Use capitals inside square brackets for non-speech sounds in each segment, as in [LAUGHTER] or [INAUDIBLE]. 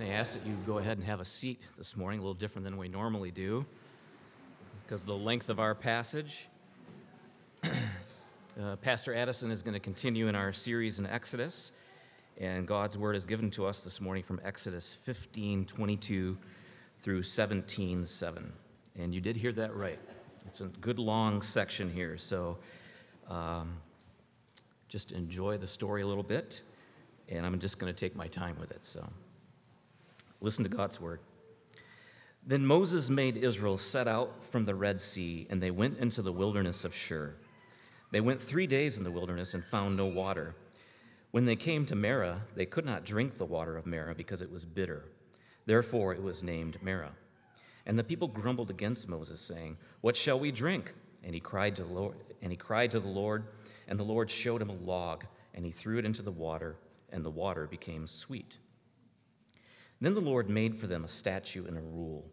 I ask that you go ahead and have a seat this morning, a little different than we normally do, because of the length of our passage. [CLEARS THROAT] uh, Pastor Addison is going to continue in our series in Exodus, and God's word is given to us this morning from Exodus 15 22 through 17 7. And you did hear that right. It's a good long section here, so um, just enjoy the story a little bit, and I'm just going to take my time with it. So. Listen to God's word. Then Moses made Israel set out from the Red Sea, and they went into the wilderness of Shur. They went three days in the wilderness and found no water. When they came to Marah, they could not drink the water of Marah because it was bitter. Therefore it was named Marah. And the people grumbled against Moses, saying, What shall we drink? And he cried to the Lord, and he cried to the Lord, and the Lord showed him a log, and he threw it into the water, and the water became sweet. Then the Lord made for them a statute and a rule.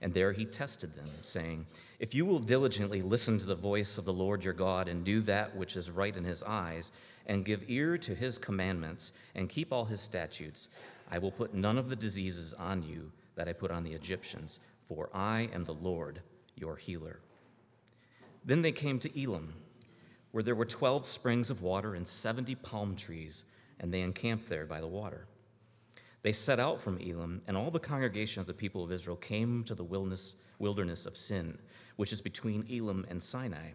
And there he tested them, saying, If you will diligently listen to the voice of the Lord your God and do that which is right in his eyes, and give ear to his commandments, and keep all his statutes, I will put none of the diseases on you that I put on the Egyptians, for I am the Lord your healer. Then they came to Elim, where there were twelve springs of water and seventy palm trees, and they encamped there by the water. They set out from Elim, and all the congregation of the people of Israel came to the wilderness, wilderness of Sin, which is between Elim and Sinai,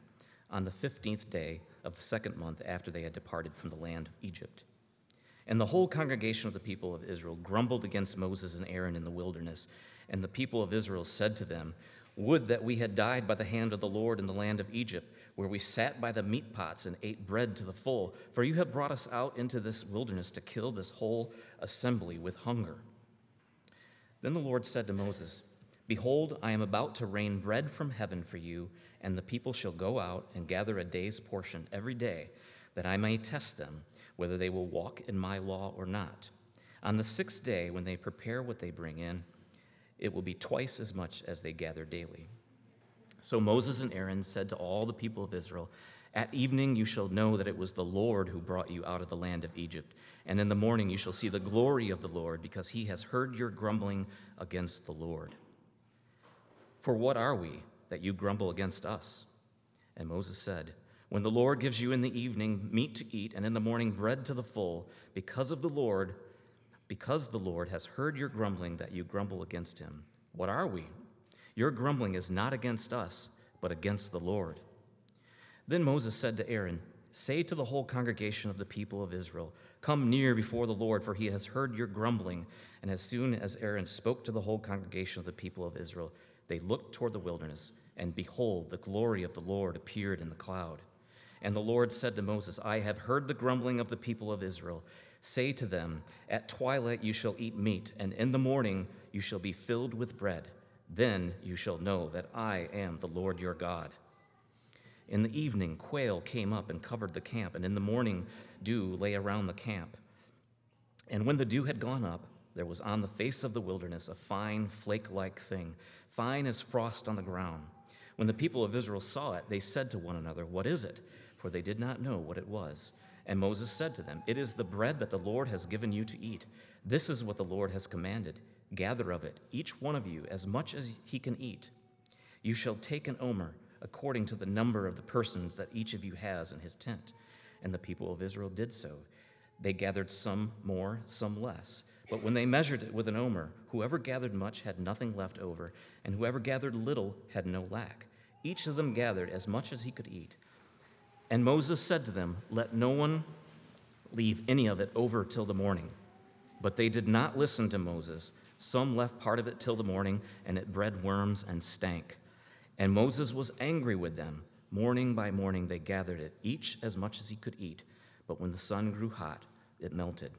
on the fifteenth day of the second month after they had departed from the land of Egypt. And the whole congregation of the people of Israel grumbled against Moses and Aaron in the wilderness. And the people of Israel said to them, Would that we had died by the hand of the Lord in the land of Egypt where we sat by the meat pots and ate bread to the full. For you have brought us out into this wilderness to kill this whole assembly with hunger. Then the Lord said to Moses, Behold, I am about to rain bread from heaven for you, and the people shall go out and gather a day's portion every day, that I may test them whether they will walk in my law or not. On the sixth day, when they prepare what they bring in, it will be twice as much as they gather daily. So Moses and Aaron said to all the people of Israel, At evening you shall know that it was the Lord who brought you out of the land of Egypt. And in the morning you shall see the glory of the Lord, because he has heard your grumbling against the Lord. For what are we that you grumble against us? And Moses said, When the Lord gives you in the evening meat to eat, and in the morning bread to the full, because of the Lord, because the Lord has heard your grumbling that you grumble against him, what are we? Your grumbling is not against us, but against the Lord. Then Moses said to Aaron, Say to the whole congregation of the people of Israel, Come near before the Lord, for he has heard your grumbling. And as soon as Aaron spoke to the whole congregation of the people of Israel, they looked toward the wilderness, and behold, the glory of the Lord appeared in the cloud. And the Lord said to Moses, I have heard the grumbling of the people of Israel. Say to them, At twilight you shall eat meat, and in the morning you shall be filled with bread. Then you shall know that I am the Lord your God. In the evening, quail came up and covered the camp, and in the morning, dew lay around the camp. And when the dew had gone up, there was on the face of the wilderness a fine flake like thing, fine as frost on the ground. When the people of Israel saw it, they said to one another, What is it? For they did not know what it was. And Moses said to them, It is the bread that the Lord has given you to eat. This is what the Lord has commanded. Gather of it, each one of you, as much as he can eat. You shall take an omer, according to the number of the persons that each of you has in his tent. And the people of Israel did so. They gathered some more, some less. But when they measured it with an omer, whoever gathered much had nothing left over, and whoever gathered little had no lack. Each of them gathered as much as he could eat. And Moses said to them, Let no one leave any of it over till the morning. But they did not listen to Moses. Some left part of it till the morning, and it bred worms and stank. And Moses was angry with them. Morning by morning they gathered it, each as much as he could eat. But when the sun grew hot, it melted.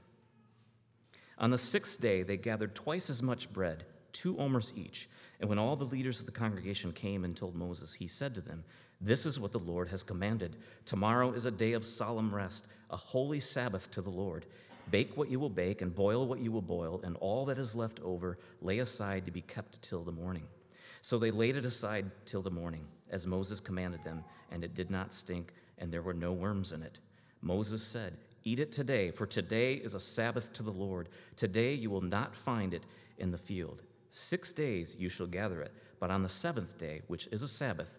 On the sixth day they gathered twice as much bread, two omers each. And when all the leaders of the congregation came and told Moses, he said to them, This is what the Lord has commanded. Tomorrow is a day of solemn rest, a holy Sabbath to the Lord. Bake what you will bake, and boil what you will boil, and all that is left over lay aside to be kept till the morning. So they laid it aside till the morning, as Moses commanded them, and it did not stink, and there were no worms in it. Moses said, Eat it today, for today is a Sabbath to the Lord. Today you will not find it in the field. Six days you shall gather it, but on the seventh day, which is a Sabbath,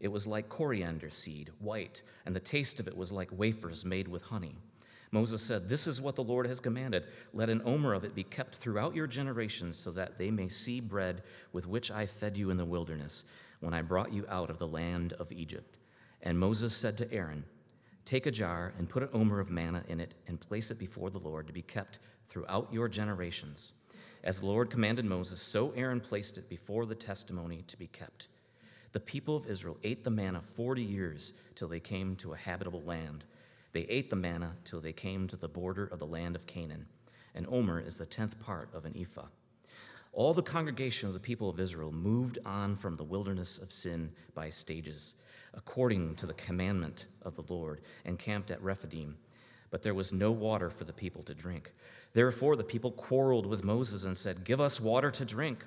It was like coriander seed, white, and the taste of it was like wafers made with honey. Moses said, This is what the Lord has commanded. Let an omer of it be kept throughout your generations, so that they may see bread with which I fed you in the wilderness, when I brought you out of the land of Egypt. And Moses said to Aaron, Take a jar and put an omer of manna in it, and place it before the Lord to be kept throughout your generations. As the Lord commanded Moses, so Aaron placed it before the testimony to be kept. The people of Israel ate the manna 40 years till they came to a habitable land. They ate the manna till they came to the border of the land of Canaan. An omer is the tenth part of an ephah. All the congregation of the people of Israel moved on from the wilderness of sin by stages, according to the commandment of the Lord, and camped at Rephidim. But there was no water for the people to drink. Therefore, the people quarreled with Moses and said, Give us water to drink.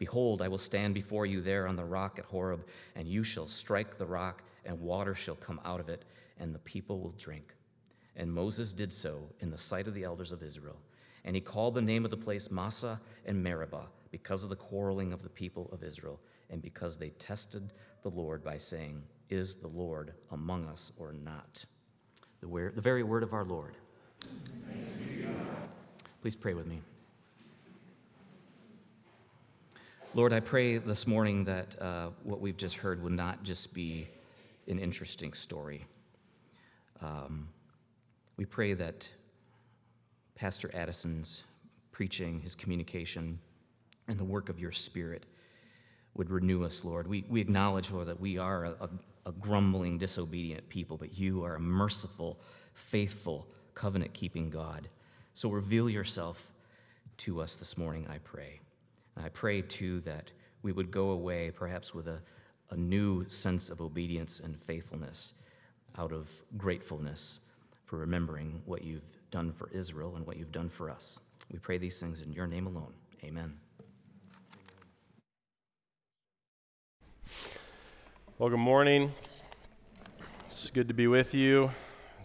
Behold, I will stand before you there on the rock at Horeb, and you shall strike the rock, and water shall come out of it, and the people will drink. And Moses did so in the sight of the elders of Israel. And he called the name of the place Massah and Meribah, because of the quarreling of the people of Israel, and because they tested the Lord by saying, Is the Lord among us or not? The, word, the very word of our Lord. Please pray with me. Lord, I pray this morning that uh, what we've just heard would not just be an interesting story. Um, we pray that Pastor Addison's preaching, his communication, and the work of your Spirit would renew us, Lord. We, we acknowledge, Lord, that we are a, a, grumbling, disobedient people, but you are a merciful, faithful, covenant keeping God. So reveal yourself to us this morning, I pray. And I pray too that we would go away perhaps with a, a new sense of obedience and faithfulness out of gratefulness for remembering what you've done for Israel and what you've done for us. We pray these things in your name alone. Amen. Well, good morning. It's good to be with you.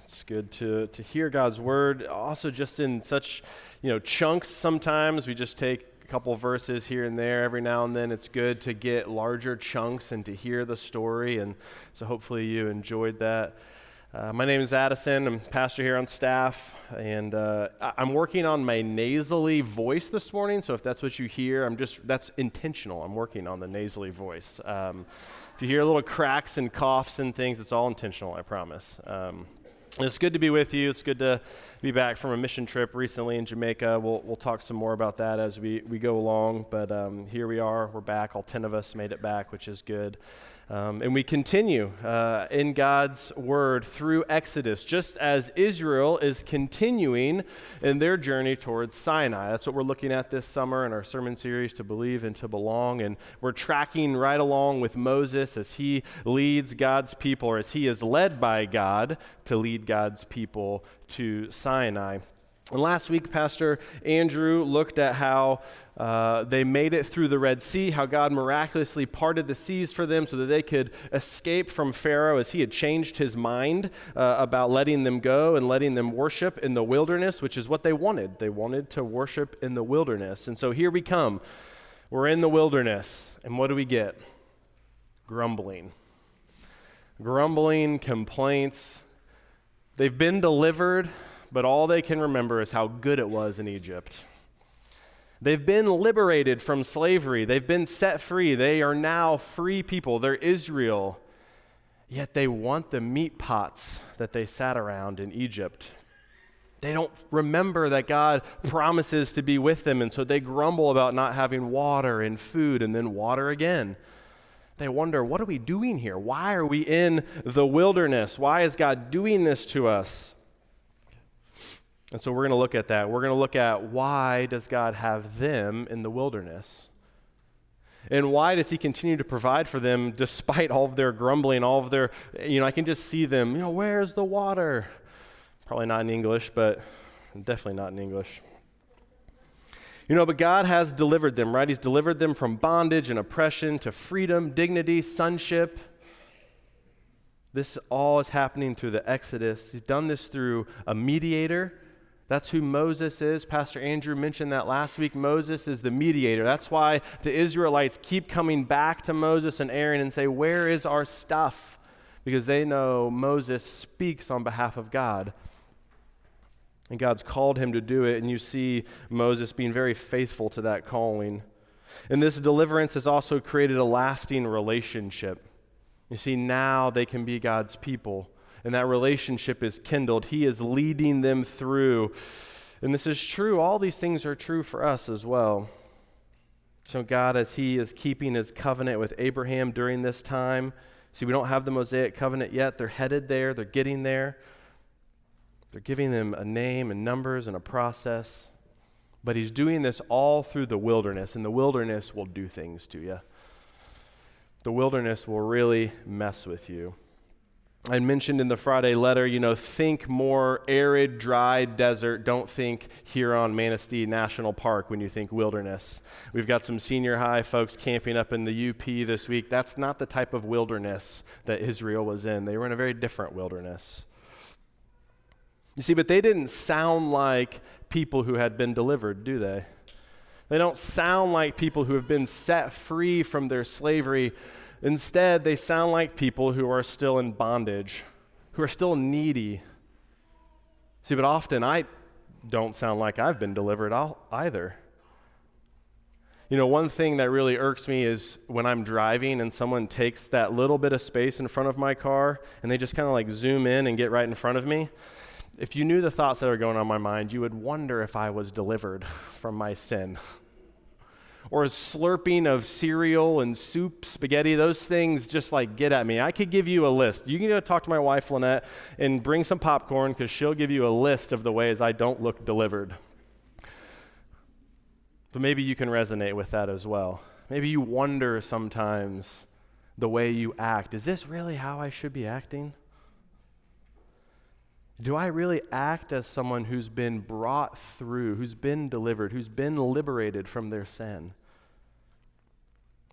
It's good to, to hear God's word. Also, just in such you know chunks. Sometimes we just take a couple verses here and there every now and then. It's good to get larger chunks and to hear the story. And so hopefully you enjoyed that. Uh, my name is Addison. I'm pastor here on staff, and uh, I'm working on my nasally voice this morning. So if that's what you hear, I'm just that's intentional. I'm working on the nasally voice. Um, if you hear little cracks and coughs and things, it's all intentional. I promise. Um, it's good to be with you. It's good to be back from a mission trip recently in Jamaica. We'll, we'll talk some more about that as we, we go along. But um, here we are. We're back. All 10 of us made it back, which is good. Um, and we continue uh, in God's word through Exodus, just as Israel is continuing in their journey towards Sinai. That's what we're looking at this summer in our sermon series, To Believe and to Belong. And we're tracking right along with Moses as he leads God's people, or as he is led by God to lead God's people to Sinai. And last week, Pastor Andrew looked at how uh, they made it through the Red Sea, how God miraculously parted the seas for them so that they could escape from Pharaoh as he had changed his mind uh, about letting them go and letting them worship in the wilderness, which is what they wanted. They wanted to worship in the wilderness. And so here we come. We're in the wilderness. And what do we get? Grumbling. Grumbling, complaints. They've been delivered but all they can remember is how good it was in Egypt. They've been liberated from slavery. They've been set free. They are now free people. They're Israel. Yet they want the meat pots that they sat around in Egypt. They don't remember that God promises to be with them, and so they grumble about not having water and food and then water again. They wonder, what are we doing here? Why are we in the wilderness? Why is God doing this to us? And so we're going to look at that. We're going to look at why does God have them in the wilderness? And why does he continue to provide for them despite all of their grumbling, all of their, you know, I can just see them, you know, where's the water? Probably not in English, but definitely not in English. You know, but God has delivered them, right? He's delivered them from bondage and oppression to freedom, dignity, sonship. This all is happening through the Exodus. He's done this through a mediator. That's who Moses is. Pastor Andrew mentioned that last week. Moses is the mediator. That's why the Israelites keep coming back to Moses and Aaron and say, Where is our stuff? Because they know Moses speaks on behalf of God. And God's called him to do it, and you see Moses being very faithful to that calling. And this deliverance has also created a lasting relationship. You see, now they can be God's people, and that relationship is kindled. He is leading them through. And this is true. All these things are true for us as well. So, God, as He is keeping His covenant with Abraham during this time, see, we don't have the Mosaic covenant yet. They're headed there, they're getting there. They're giving them a name and numbers and a process. But he's doing this all through the wilderness, and the wilderness will do things to you. The wilderness will really mess with you. I mentioned in the Friday letter, you know, think more arid, dry desert. Don't think Huron Manistee National Park when you think wilderness. We've got some senior high folks camping up in the UP this week. That's not the type of wilderness that Israel was in. They were in a very different wilderness. You see, but they didn't sound like people who had been delivered, do they? They don't sound like people who have been set free from their slavery. Instead, they sound like people who are still in bondage, who are still needy. See, but often I don't sound like I've been delivered either. You know, one thing that really irks me is when I'm driving and someone takes that little bit of space in front of my car and they just kind of like zoom in and get right in front of me if you knew the thoughts that are going on my mind, you would wonder if I was delivered from my sin. [LAUGHS] or a slurping of cereal and soup, spaghetti, those things just like get at me. I could give you a list. You can go talk to my wife, Lynette, and bring some popcorn because she'll give you a list of the ways I don't look delivered. But maybe you can resonate with that as well. Maybe you wonder sometimes the way you act. Is this really how I should be acting? Do I really act as someone who's been brought through, who's been delivered, who's been liberated from their sin?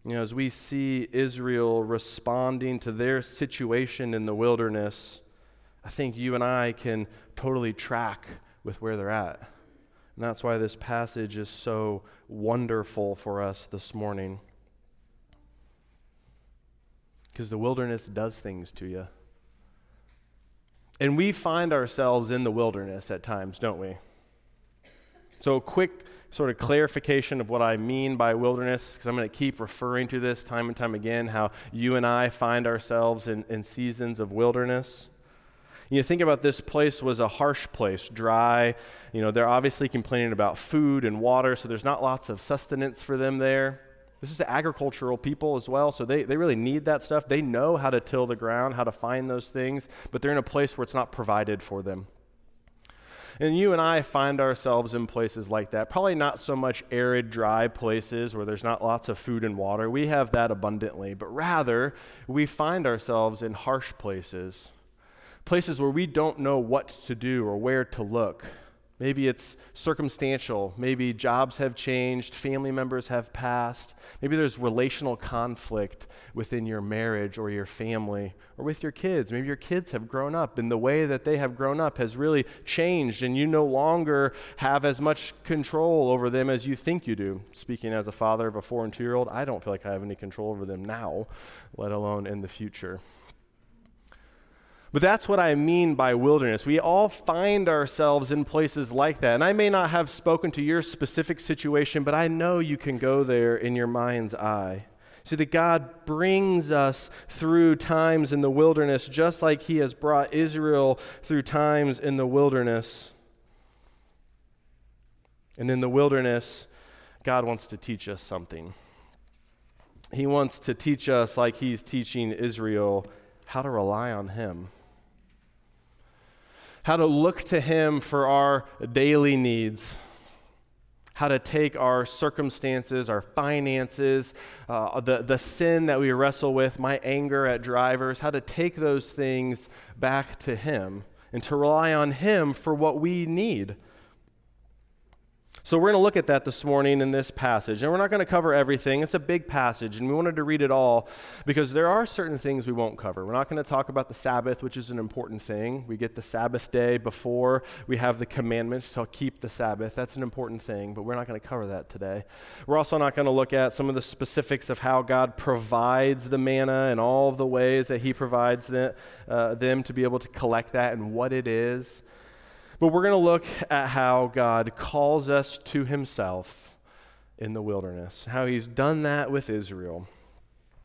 You know, as we see Israel responding to their situation in the wilderness, I think you and I can totally track with where they're at. And that's why this passage is so wonderful for us this morning. Because the wilderness does things to you. And we find ourselves in the wilderness at times, don't we? So, a quick sort of clarification of what I mean by wilderness, because I'm going to keep referring to this time and time again how you and I find ourselves in, in seasons of wilderness. You think about this place was a harsh place, dry. You know, they're obviously complaining about food and water, so there's not lots of sustenance for them there. This is agricultural people as well, so they, they really need that stuff. They know how to till the ground, how to find those things, but they're in a place where it's not provided for them. And you and I find ourselves in places like that. Probably not so much arid, dry places where there's not lots of food and water. We have that abundantly. But rather, we find ourselves in harsh places, places where we don't know what to do or where to look. Maybe it's circumstantial. Maybe jobs have changed, family members have passed. Maybe there's relational conflict within your marriage or your family or with your kids. Maybe your kids have grown up and the way that they have grown up has really changed and you no longer have as much control over them as you think you do. Speaking as a father of a four and two year old, I don't feel like I have any control over them now, let alone in the future. But that's what I mean by wilderness. We all find ourselves in places like that. And I may not have spoken to your specific situation, but I know you can go there in your mind's eye. See, that God brings us through times in the wilderness, just like He has brought Israel through times in the wilderness. And in the wilderness, God wants to teach us something. He wants to teach us, like He's teaching Israel, how to rely on Him how to look to Him for our daily needs, how to take our circumstances, our finances, uh, the, the sin that we wrestle with, my anger at drivers, how to take those things back to Him and to rely on Him for what we need. So, we're going to look at that this morning in this passage. And we're not going to cover everything. It's a big passage, and we wanted to read it all because there are certain things we won't cover. We're not going to talk about the Sabbath, which is an important thing. We get the Sabbath day before we have the commandment to keep the Sabbath. That's an important thing, but we're not going to cover that today. We're also not going to look at some of the specifics of how God provides the manna and all of the ways that He provides the, uh, them to be able to collect that and what it is. But we're going to look at how God calls us to himself in the wilderness, how he's done that with Israel.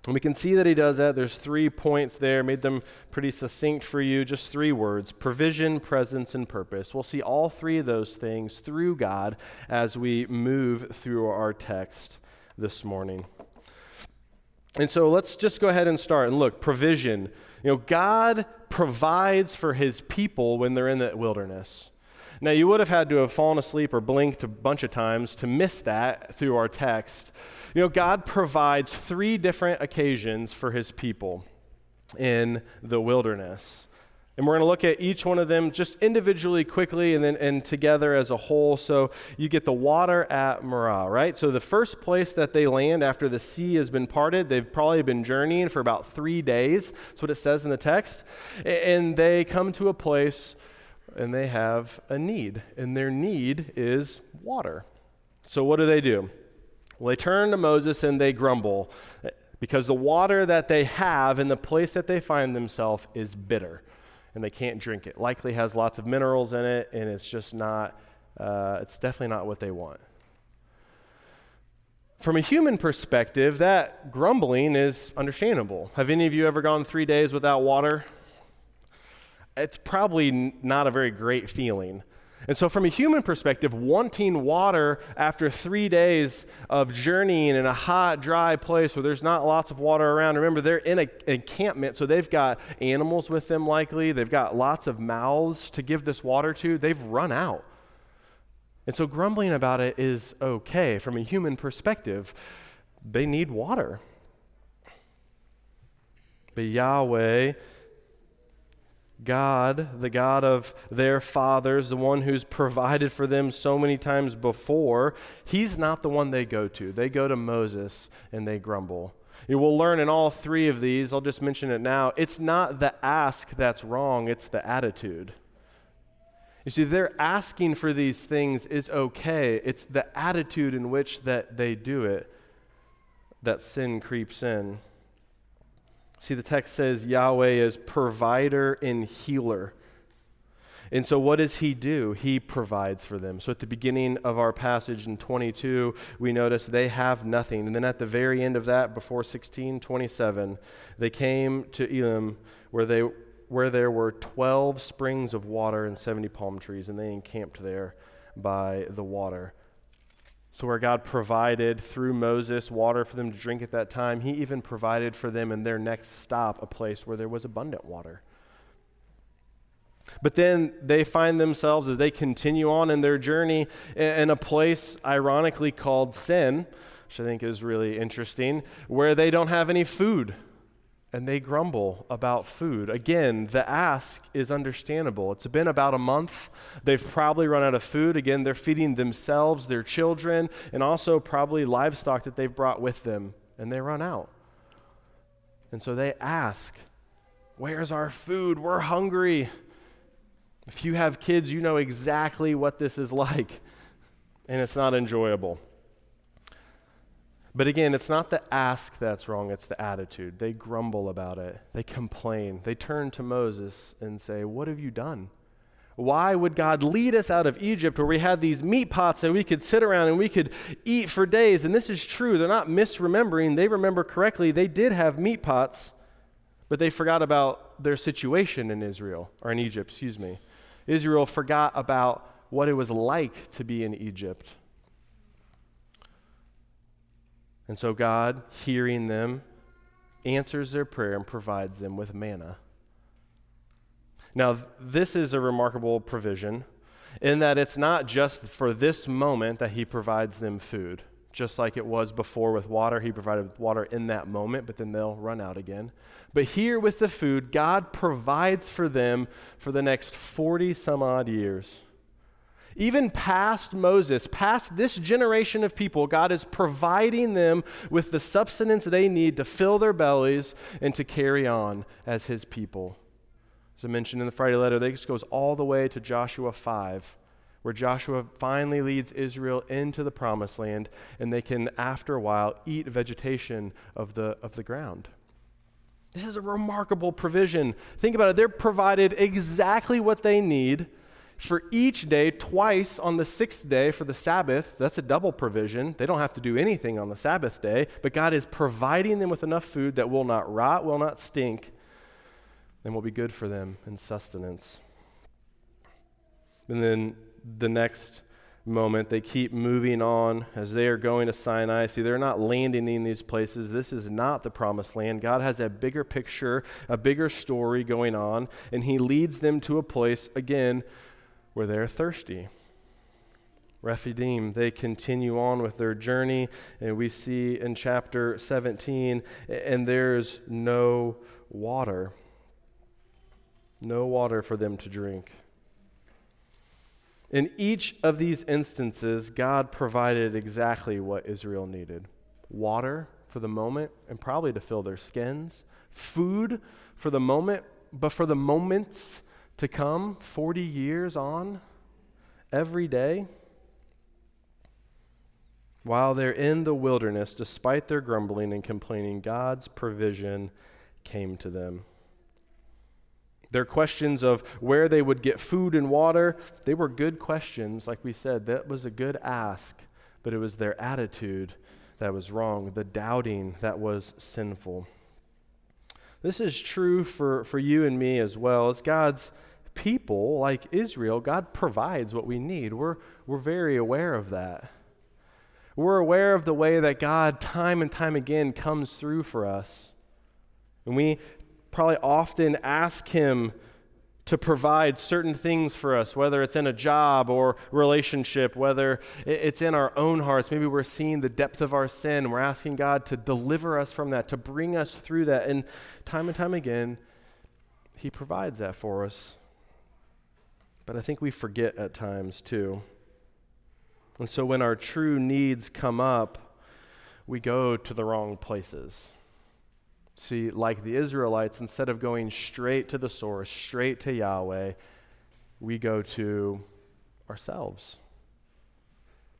And we can see that he does that. There's three points there, made them pretty succinct for you, just three words provision, presence, and purpose. We'll see all three of those things through God as we move through our text this morning. And so let's just go ahead and start and look provision. You know, God provides for his people when they're in the wilderness. Now, you would have had to have fallen asleep or blinked a bunch of times to miss that through our text. You know, God provides three different occasions for his people in the wilderness. And we're going to look at each one of them just individually, quickly, and then and together as a whole. So you get the water at Marah, right? So the first place that they land after the sea has been parted, they've probably been journeying for about three days. That's what it says in the text. And they come to a place and they have a need, and their need is water. So what do they do? Well, they turn to Moses and they grumble eh, because the water that they have in the place that they find themselves is bitter and they can't drink it. Likely has lots of minerals in it, and it's just not, uh, it's definitely not what they want. From a human perspective, that grumbling is understandable. Have any of you ever gone three days without water? It's probably not a very great feeling. And so, from a human perspective, wanting water after three days of journeying in a hot, dry place where there's not lots of water around, remember, they're in an encampment, so they've got animals with them likely, they've got lots of mouths to give this water to, they've run out. And so, grumbling about it is okay from a human perspective. They need water. But Yahweh God, the God of their fathers, the one who's provided for them so many times before, he's not the one they go to. They go to Moses and they grumble. You will learn in all three of these, I'll just mention it now, it's not the ask that's wrong, it's the attitude. You see, they're asking for these things is okay. It's the attitude in which that they do it that sin creeps in. See, the text says Yahweh is provider and healer. And so, what does he do? He provides for them. So, at the beginning of our passage in 22, we notice they have nothing. And then at the very end of that, before 1627, they came to Elim, where, they, where there were 12 springs of water and 70 palm trees, and they encamped there by the water. So, where God provided through Moses water for them to drink at that time, He even provided for them in their next stop a place where there was abundant water. But then they find themselves as they continue on in their journey in a place ironically called Sin, which I think is really interesting, where they don't have any food and they grumble about food. Again, the ask is understandable. It's been about a month. They've probably run out of food. Again, they're feeding themselves, their children, and also probably livestock that they've brought with them, and they run out. And so they ask, Where's our food? We're hungry. If you have kids, you know exactly what this is [LAUGHS] like, and it's not enjoyable. But again, it's not the ask that's wrong, it's the attitude. They grumble about it, they complain. They turn to Moses and say, What have you done? Why would God lead us out of Egypt where we had these meat pots that we could sit around and we could eat for days? And this is true. They're not misremembering. They remember correctly. They did have meat pots, but they forgot about their situation in Israel, or in Egypt, excuse me. Israel forgot about what it was like to be in Egypt. And so God, hearing them, answers their prayer and provides them with manna. Now, this is a remarkable provision in that it's not just for this moment that He provides them food. Just like it was before with water, He provided water in that moment, but then they'll run out again. But here with the food, God provides for them for the next 40 some odd years. Even past Moses, past this generation of people, God is providing them with the substance they need to fill their bellies and to carry on as his people. As I mentioned in the Friday letter, this goes all the way to Joshua 5, where Joshua finally leads Israel into the promised land, and they can, after a while, eat vegetation of the, of the ground. This is a remarkable provision. Think about it. They're provided exactly what they need for each day, twice on the sixth day for the Sabbath. That's a double provision. They don't have to do anything on the Sabbath day, but God is providing them with enough food that will not rot, will not stink, and will be good for them in sustenance. And then the next moment, they keep moving on as they are going to Sinai. See, they're not landing in these places. This is not the promised land. God has a bigger picture, a bigger story going on, and He leads them to a place, again, where they're thirsty. Rephidim, they continue on with their journey, and we see in chapter 17, and there's no water. No water for them to drink. In each of these instances, God provided exactly what Israel needed water for the moment, and probably to fill their skins, food for the moment, but for the moments to come 40 years on every day while they're in the wilderness, despite their grumbling and complaining, God's provision came to them. Their questions of where they would get food and water, they were good questions. Like we said, that was a good ask, but it was their attitude that was wrong, the doubting that was sinful. This is true for, for you and me as well. As God's people, like Israel, God provides what we need. We're, we're very aware of that. We're aware of the way that God, time and time again, comes through for us. And we probably often ask Him to provide certain things for us, whether it's in a job or relationship, whether it's in our own hearts. Maybe we're seeing the depth of our sin. We're asking God to deliver us from that, to bring us through that. And time and time again, He provides that for us. But I think we forget at times too. And so when our true needs come up, we go to the wrong places. See, like the Israelites, instead of going straight to the source, straight to Yahweh, we go to ourselves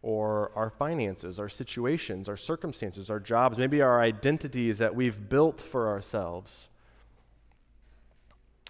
or our finances, our situations, our circumstances, our jobs, maybe our identities that we've built for ourselves.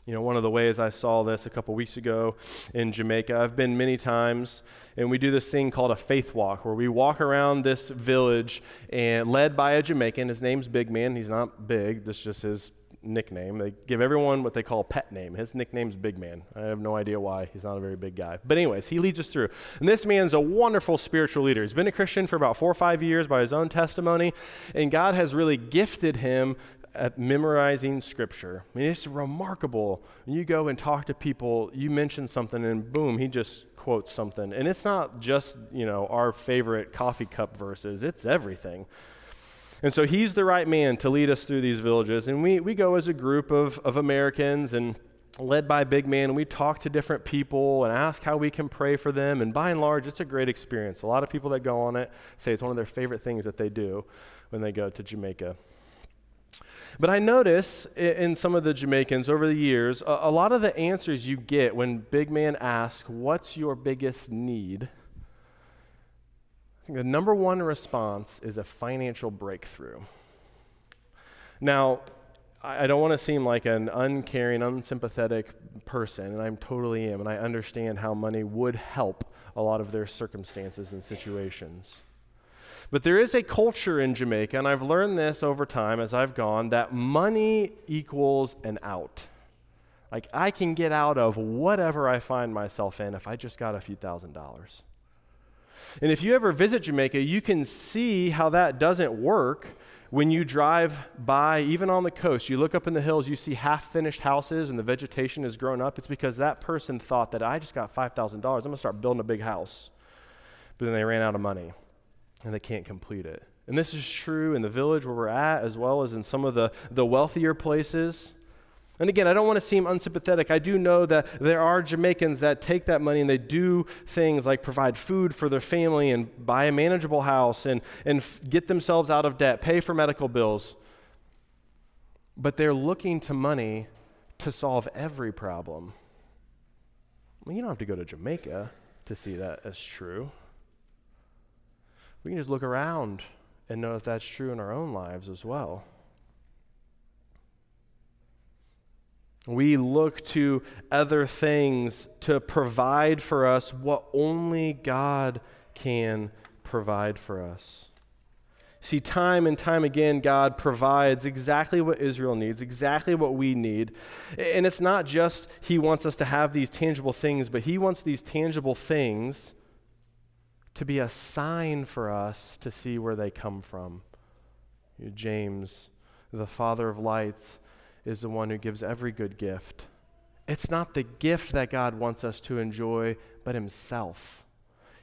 You know, one of the ways I saw this a couple weeks ago in Jamaica, I've been many times, and we do this thing called a faith walk, where we walk around this village and led by a Jamaican. His name's Big Man. He's not big, this is just his nickname. They give everyone what they call a pet name. His nickname's Big Man. I have no idea why. He's not a very big guy. But, anyways, he leads us through. And this man's a wonderful spiritual leader. He's been a Christian for about four or five years by his own testimony, and God has really gifted him at memorizing scripture. I mean, it's remarkable. When you go and talk to people, you mention something, and boom, he just quotes something. And it's not just, you know, our favorite coffee cup verses, it's everything. And so he's the right man to lead us through these villages. And we, we go as a group of, of Americans and led by a big man, and we talk to different people and ask how we can pray for them. And by and large, it's a great experience. A lot of people that go on it say it's one of their favorite things that they do when they go to Jamaica. But I notice in some of the Jamaicans over the years, a, lot of the answers you get when big man asks, What's your biggest need? I think The number one response is a financial breakthrough. Now, I don't want to seem like an uncaring, unsympathetic person, and I totally am, and I understand how money would help a lot of their circumstances and situations. But there is a culture in Jamaica, and I've learned this over time as I've gone, that money equals an out. Like I can get out of whatever I find myself in if I just got a few thousand dollars. And if you ever visit Jamaica, you can see how that doesn't work when you drive by, even on the coast. You look up in the hills, you see half finished houses and the vegetation has grown up. It's because that person thought that I just got $5,000. I'm going to start building a big house. But then they ran out of money and they can't complete it. And this is true in the village where we're at, as well as in some of the, the wealthier places. And again, I don't want to seem unsympathetic. I do know that there are Jamaicans that take that money and they do things like provide food for their family and buy a manageable house and, and get themselves out of debt, pay for medical bills. But they're looking to money to solve every problem. Well, you don't have to go to Jamaica to see that as true. We can just look around and know if that's true in our own lives as well. We look to other things to provide for us what only God can provide for us. See, time and time again, God provides exactly what Israel needs, exactly what we need. And it's not just He wants us to have these tangible things, but He wants these tangible things to be a sign for us to see where they come from. James, the Father of lights, is the one who gives every good gift. It's not the gift that God wants us to enjoy, but Himself.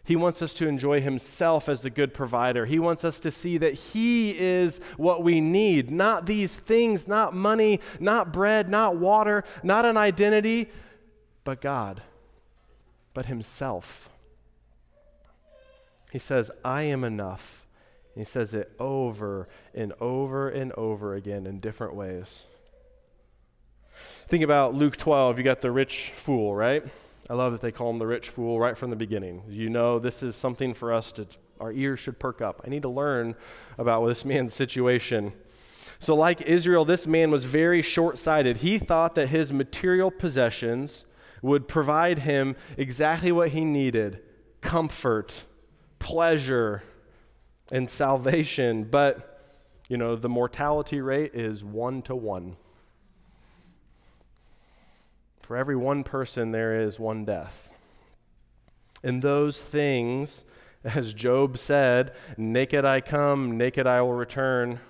He wants us to enjoy Himself as the good provider. He wants us to see that He is what we need, not these things, not money, not bread, not water, not an identity, but God, but Himself. He says, I am enough. he says it over and over and over again in different ways. Think about Luke 12. You got the rich fool, right? I love that they call him the rich fool right from the beginning. You know, this is something for us to, our ears should perk up. I need to learn about this man's situation. So, like Israel, this man was very short sighted. He thought that his material possessions would provide him exactly what he needed comfort, pleasure, and salvation. But, you know, the mortality rate is one to one. For every one person, there is one death. And those things, as Job said, naked I come, naked I will return,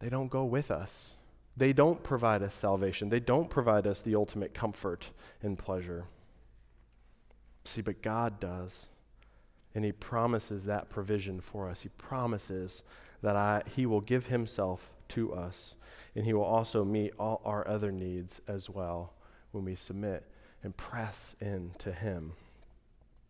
they don't go with us. They don't provide us salvation. They don't provide us the ultimate comfort and pleasure. See, but God does. And He promises that provision for us. He promises that I, He will give Himself to us and He will also meet all our other needs as well when we submit and press into Him.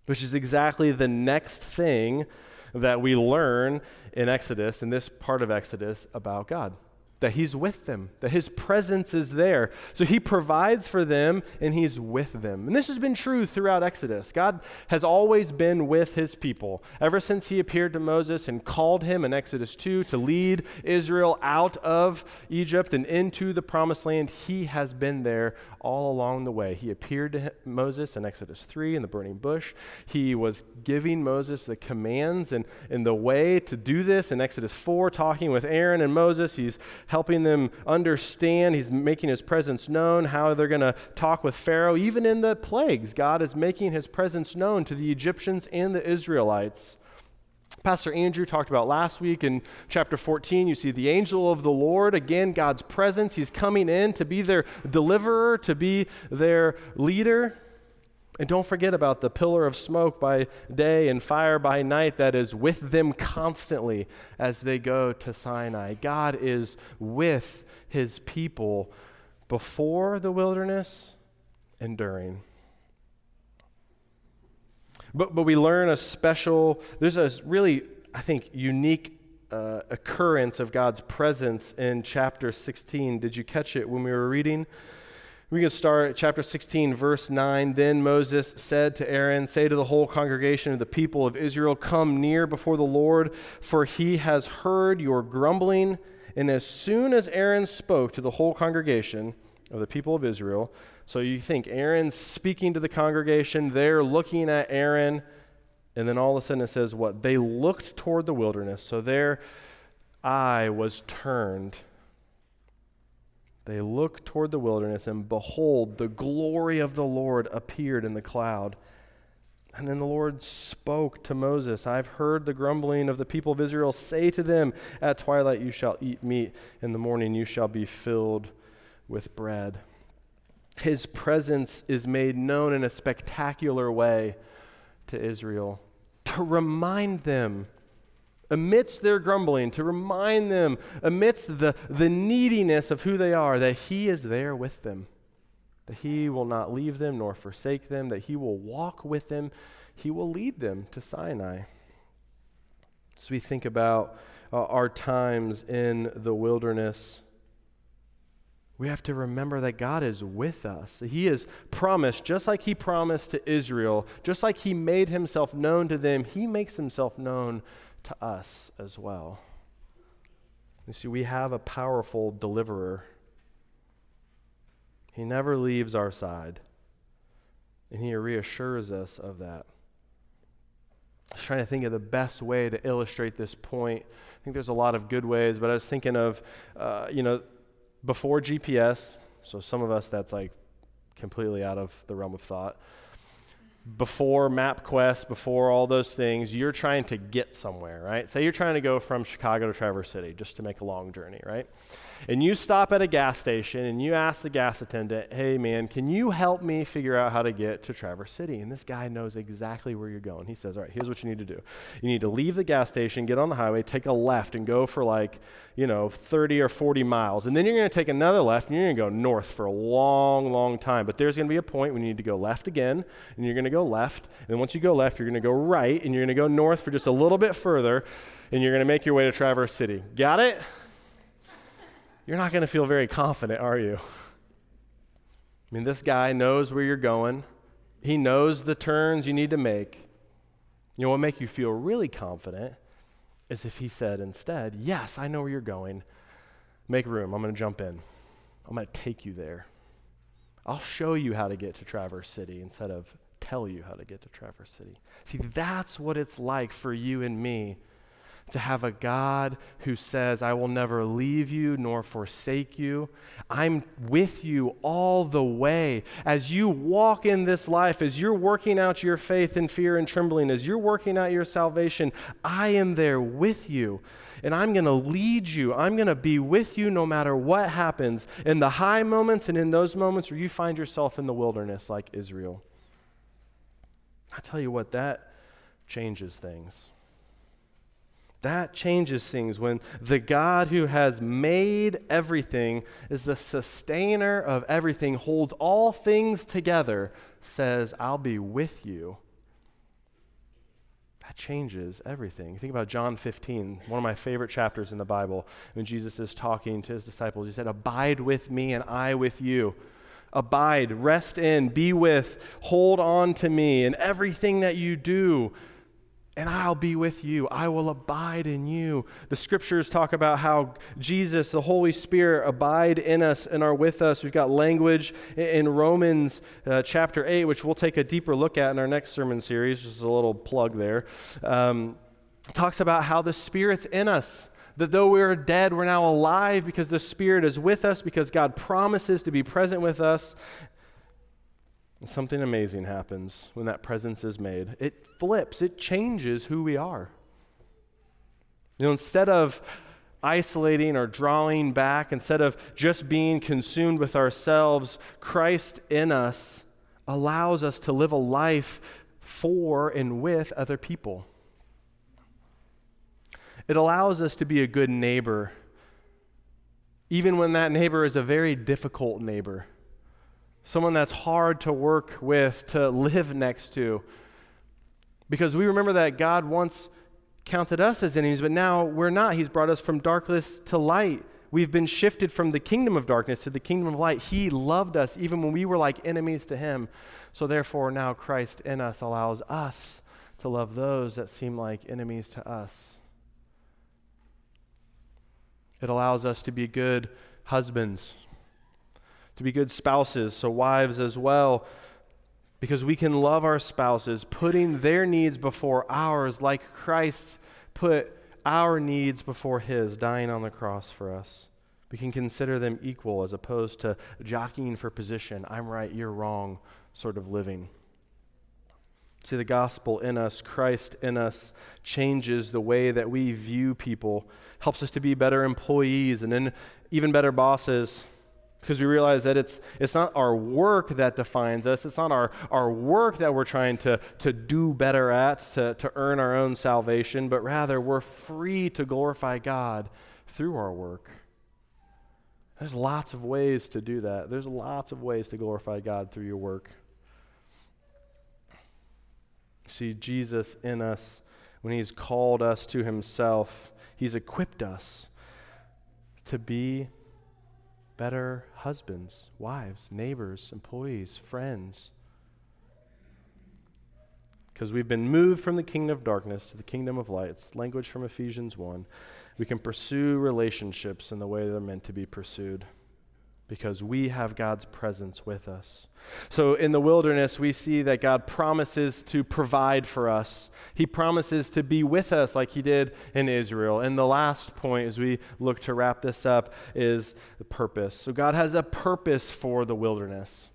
Which is exactly the next thing that we learn in Exodus, in this part of Exodus, about God that He's with them, that His presence is there. So He provides for them and He's with them. And this has been true throughout Exodus. God has always been with His people. Ever since He appeared to Moses and called him in Exodus 2 to lead Israel out of Egypt and into the promised land, He has been there all along the way. He appeared to Moses in Exodus 3 in the burning bush. He was giving Moses the commands and, and the way to do this in Exodus 4, talking with Aaron and Moses. He's helping them understand. He's making his presence known, how they're going to talk with Pharaoh. Even in the plagues, God is making his presence known to the Egyptians and the Israelites. Pastor Andrew talked about last week in chapter 14. You see the angel of the Lord, again, God's presence. He's coming in to be their deliverer, to be their leader. And don't forget about the pillar of smoke by day and fire by night that is with them constantly as they go to Sinai. God is with his people before the wilderness and during. But, but we learn a special, there's a really, I think, unique uh, occurrence of God's presence in chapter 16. Did you catch it when we were reading? We can start at chapter 16, verse 9. Then Moses said to Aaron, Say to the whole congregation of the people of Israel, Come near before the Lord, for he has heard your grumbling. And as soon as Aaron spoke to the whole congregation of the people of Israel, so you think Aaron's speaking to the congregation, they're looking at Aaron, and then all of a sudden it says what? They looked toward the wilderness. So their eye was turned they looked toward the wilderness, and behold, the glory of the Lord appeared in the cloud. And then the Lord spoke to Moses I've heard the grumbling of the people of Israel. Say to them, At twilight you shall eat meat, in the morning you shall be filled with bread. His presence is made known in a spectacular way to Israel to remind them amidst their grumbling, to remind them, amidst the, the neediness of who they are, that He is there with them, that He will not leave them nor forsake them, that He will walk with them, He will lead them to Sinai. So we think about uh, our times in the wilderness. We have to remember that God is with us. He has promised, just like He promised to Israel, just like He made Himself known to them, He makes Himself known to us as well. You see, we have a powerful deliverer. He never leaves our side, and he reassures us of that. I was trying to think of the best way to illustrate this point. I think there's a lot of good ways, but I was thinking of, uh, you know, before GPS, so some of us that's like completely out of the realm of thought before MapQuest, before all those things, you're trying to get somewhere, right? Say you're trying to go from Chicago to Traverse City just to make a long journey, right? and you stop at a gas station and you ask the gas attendant, hey man, can you help me figure out how to get to Traverse City? And this guy knows exactly where you're going. He says, all right, here's what you need to do. You need to leave the gas station, get on the highway, take a left, and go for like, you know, 30 or 40 miles. And then you're going to take another left and you're going to go north for a long, long time. But there's going to be a point when you need to go left again, and you're going to go left. And once you go left, you're going to go right, and you're going to go north for just a little bit further, and you're going to make your way to Traverse City. Got it? you're not going to feel very confident, are you? I mean, this guy knows where you're going, he knows the turns you need to make. You know what make you feel really confident is if he said instead, Yes, I know where you're going. Make room. I'm going to jump in. I'm going to take you there. I'll show you how to get to Traverse City instead of tell you how to get to Traverse City. See, that's what it's like for you and me to have a God who says, I will never leave you nor forsake you. I'm with you all the way. As you walk in this life, as you're working out your faith in fear and trembling, as you're working out your salvation, I am there with you. And I'm going to lead you. I'm going to be with you no matter what happens in the high moments and in those moments where you find yourself in the wilderness like Israel. I tell you what, that changes things. That changes things when the God who has made everything, is the sustainer of everything, holds all things together, says, I'll be with you. That changes everything. Think about John 15, one of my favorite chapters in the Bible, when Jesus is talking to his disciples. He said, Abide with me and I with you. Abide, rest in, be with, hold on to me in everything that you do and I'll be with you. I will abide in you. The scriptures talk about how Jesus, the Holy Spirit, abide in us and are with us. We've got language in Romans uh, chapter 8, which we'll take a deeper look at in our next sermon series. Just a little plug there. Um, talks about how the Spirit's in us. That though we are dead, we're now alive because the Spirit is with us, because God promises to be present with us. And something amazing happens when that presence is made. It flips, it changes who we are. You know, instead of isolating or drawing back, instead of just being consumed with ourselves, Christ in us allows us to live a life for and with other people. It allows us to be a good neighbor, even when that neighbor is a very difficult neighbor someone that's hard to work with, to live next to. Because we remember that God once counted us as enemies, but now we're not. He's brought us from darkness to light. we've been shifted from the kingdom of darkness to the kingdom of light. He loved us even when we were like enemies to him. So therefore, now Christ in us allows us to love those that seem like enemies to us. It allows us to be good husbands, to be good spouses, so wives as well, because we can love our spouses, putting their needs before ours, like Christ put our needs before His, dying on the cross for us. We can consider them equal as opposed to jockeying for position, I'm right, you're wrong, sort of living. See, the gospel in us, Christ in us, changes the way that we view people, helps us to be better employees and then even better bosses because we realize that it's, it's not our work that defines us. It's not our, our work that we're trying to, to do better at, to, to earn our own salvation, but rather we're free to glorify God through our work. There's lots of ways to do that. There's lots of ways to glorify God through your work. See, Jesus in us, when He's called us to Himself, He's equipped us to be better husbands, wives, neighbors, employees, friends. Because we've been moved from the kingdom of darkness to the kingdom of light. It's language from Ephesians 1. We can pursue relationships in the way they're meant to be pursued because we have God's presence with us. So in the wilderness, we see that God promises to provide for us. He promises to be with us like he did in Israel. And the last point, as we look to wrap this up, is the purpose. So God has a purpose for the wilderness.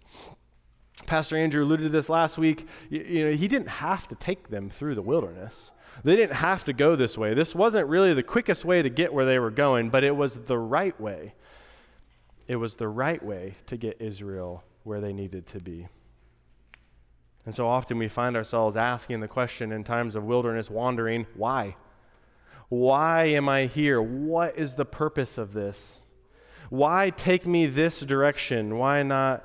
Pastor Andrew alluded to this last week. You, know, he didn't have to take them through the wilderness. They didn't have to go this way. This wasn't really the quickest way to get where they were going, but it was the right way it was the right way to get Israel where they needed to be. And so often we find ourselves asking the question in times of wilderness wandering why? Why am I here? What is the purpose of this? Why take me this direction? Why not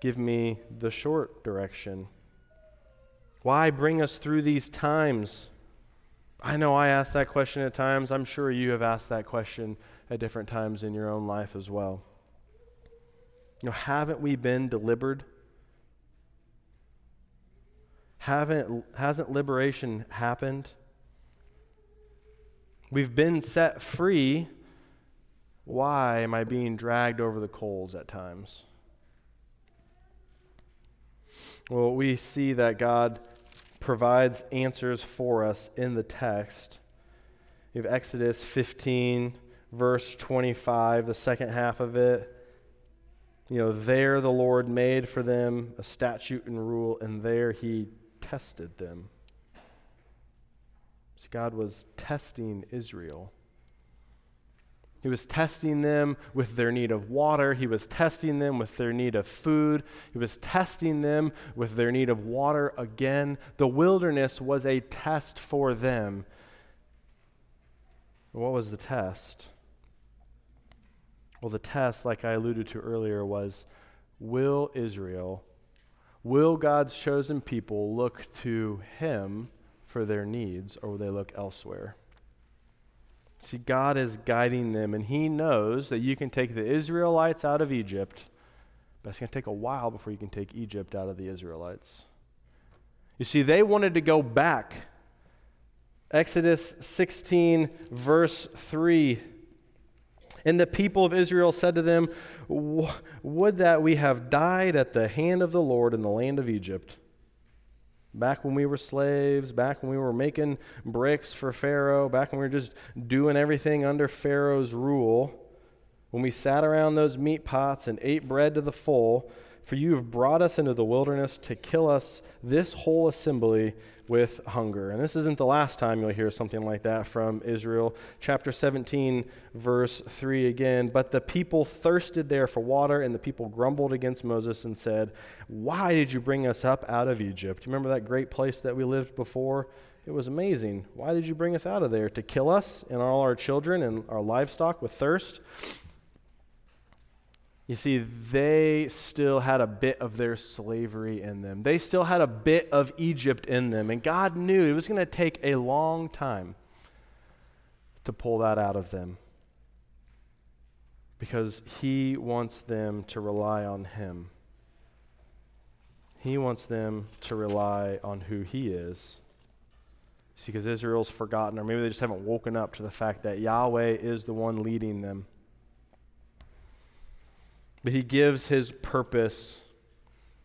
give me the short direction? Why bring us through these times? I know I ask that question at times. I'm sure you have asked that question at different times in your own life as well. You know, haven't we been delivered? Haven't, hasn't liberation happened? We've been set free. Why am I being dragged over the coals at times? Well, we see that God provides answers for us in the text. We have Exodus 15, verse 25, the second half of it. You know, there the Lord made for them a statute and rule, and there he tested them. See, God was testing Israel. He was testing them with their need of water. He was testing them with their need of food. He was testing them with their need of water again. The wilderness was a test for them. What was the test? Well, the test, like I alluded to earlier, was will Israel, will God's chosen people look to him for their needs, or will they look elsewhere? See, God is guiding them, and He knows that you can take the Israelites out of Egypt, but it's going to take a while before you can take Egypt out of the Israelites. You see, they wanted to go back. Exodus 16, verse 3 and the people of Israel said to them, Would that we have died at the hand of the Lord in the land of Egypt. Back when we were slaves, back when we were making bricks for Pharaoh, back when we were just doing everything under Pharaoh's rule, when we sat around those meat pots and ate bread to the full, for you have brought us into the wilderness to kill us, this whole assembly, with hunger. And this isn't the last time you'll hear something like that from Israel. Chapter 17, verse 3 again. But the people thirsted there for water, and the people grumbled against Moses and said, Why did you bring us up out of Egypt? You remember that great place that we lived before? It was amazing. Why did you bring us out of there? To kill us and all our children and our livestock with thirst? You see, they still had a bit of their slavery in them. They still had a bit of Egypt in them. And God knew it was going to take a long time to pull that out of them. because he wants them to rely on him. He wants them to rely on who he is. See, because Israel's forgotten, or maybe they just haven't woken up to the fact that Yahweh is the one leading them. But he gives his purpose.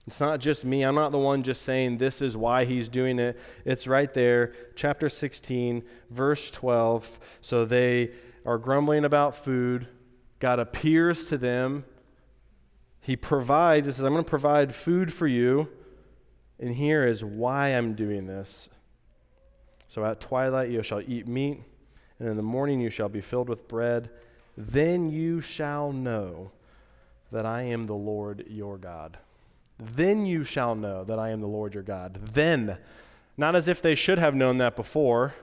It's not just me. I'm not the one just saying this is why he's doing it. It's right there, chapter 16, verse 12. So they are grumbling about food. God appears to them. He provides, he says, I'm going to provide food for you. And here is why I'm doing this. So at twilight you shall eat meat, and in the morning you shall be filled with bread. Then you shall know that I am the Lord your God. Then you shall know that I am the Lord your God. Then, not as if they should have known that before,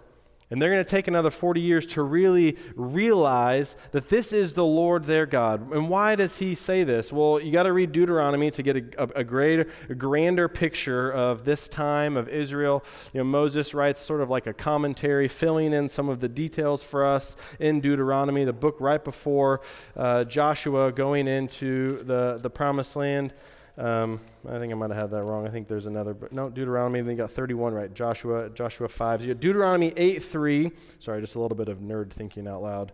and they're going to take another 40 years to really realize that this is the Lord their God. And why does he say this? Well, you got to read Deuteronomy to get a, a, a greater, a grander picture of this time of Israel. You know, Moses writes sort of like a commentary, filling in some of the details for us in Deuteronomy, the book right before uh, Joshua going into the, the promised land. Um, I think I might have had that wrong. I think there's another, but no, Deuteronomy. Then you got 31 right. Joshua, Joshua 5. So you Deuteronomy 8 3. Sorry, just a little bit of nerd thinking out loud.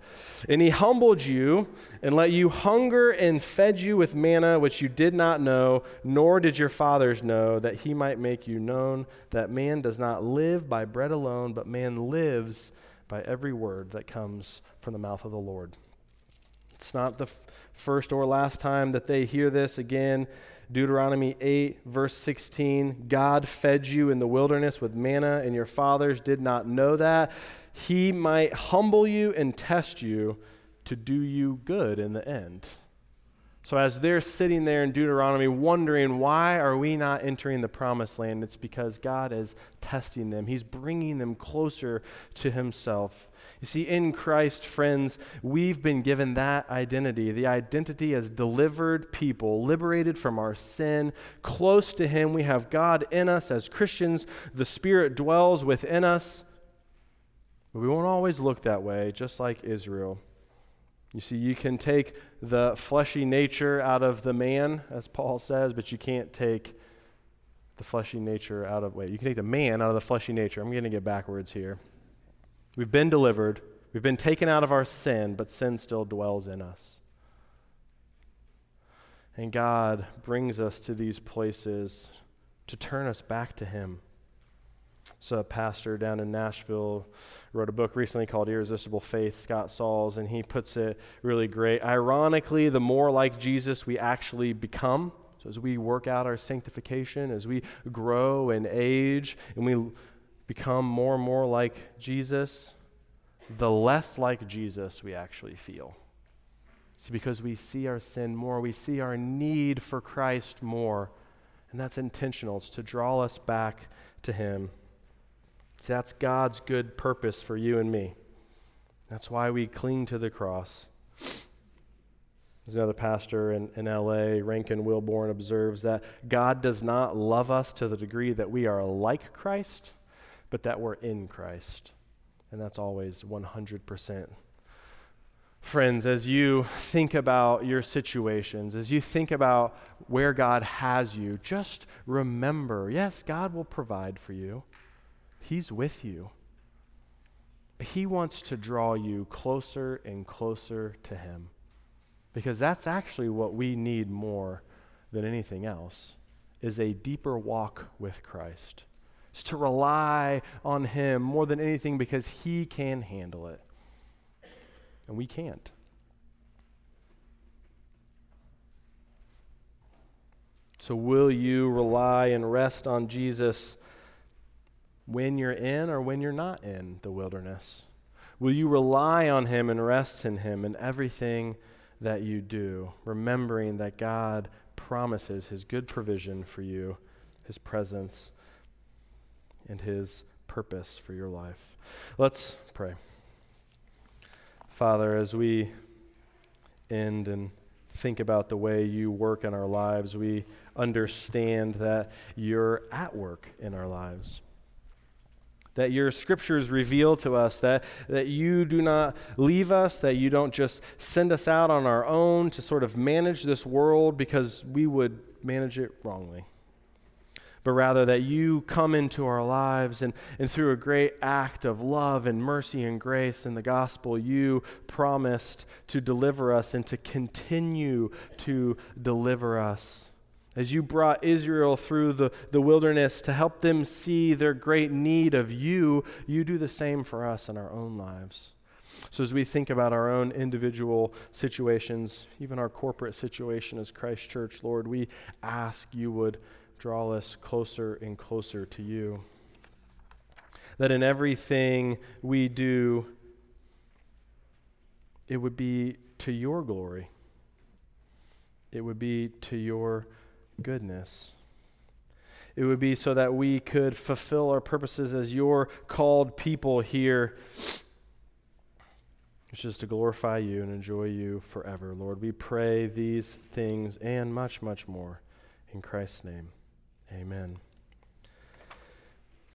And he humbled you and let you hunger and fed you with manna which you did not know, nor did your fathers know, that he might make you known that man does not live by bread alone, but man lives by every word that comes from the mouth of the Lord. It's not the f- first or last time that they hear this again. Deuteronomy 8, verse 16 God fed you in the wilderness with manna, and your fathers did not know that. He might humble you and test you to do you good in the end. So as they're sitting there in Deuteronomy wondering why are we not entering the promised land, it's because God is testing them. He's bringing them closer to himself. You see in Christ friends, we've been given that identity, the identity as delivered people, liberated from our sin, close to him. We have God in us as Christians. The Spirit dwells within us. But we won't always look that way, just like Israel. You see, you can take the fleshy nature out of the man, as Paul says, but you can't take the fleshy nature out of, wait, you can take the man out of the fleshy nature. I'm going to get backwards here. We've been delivered, we've been taken out of our sin, but sin still dwells in us. And God brings us to these places to turn us back to Him. So, a pastor down in Nashville wrote a book recently called Irresistible Faith, Scott Sauls, and he puts it really great. Ironically, the more like Jesus we actually become, so as we work out our sanctification, as we grow and age, and we become more and more like Jesus, the less like Jesus we actually feel. See, because we see our sin more, we see our need for Christ more, and that's intentional. It's to draw us back to Him. See, that's God's good purpose for you and me. That's why we cling to the cross. There's another pastor in, in LA, Rankin Wilbourne, observes that God does not love us to the degree that we are like Christ, but that we're in Christ. And that's always 100%. Friends, as you think about your situations, as you think about where God has you, just remember yes, God will provide for you. He's with you. He wants to draw you closer and closer to Him. Because that's actually what we need more than anything else is a deeper walk with Christ. It's to rely on him more than anything because he can handle it. And we can't. So will you rely and rest on Jesus when you're in or when you're not in the wilderness? Will you rely on Him and rest in Him in everything that you do, remembering that God promises His good provision for you, His presence, and His purpose for your life? Let's pray. Father, as we end and think about the way you work in our lives, we understand that you're at work in our lives that your scriptures reveal to us, that, that you do not leave us, that you don't just send us out on our own to sort of manage this world because we would manage it wrongly. But rather that you come into our lives and, and through a great act of love and mercy and grace in the gospel, you promised to deliver us and to continue to deliver us as you brought Israel through the, the wilderness to help them see their great need of you, you do the same for us in our own lives. So, as we think about our own individual situations, even our corporate situation as Christ Church, Lord, we ask you would draw us closer and closer to you. That in everything we do, it would be to your glory, it would be to your goodness. It would be so that we could fulfill our purposes as your called people here, which is to glorify you and enjoy you forever. Lord, we pray these things and much, much more. In Christ's name, amen.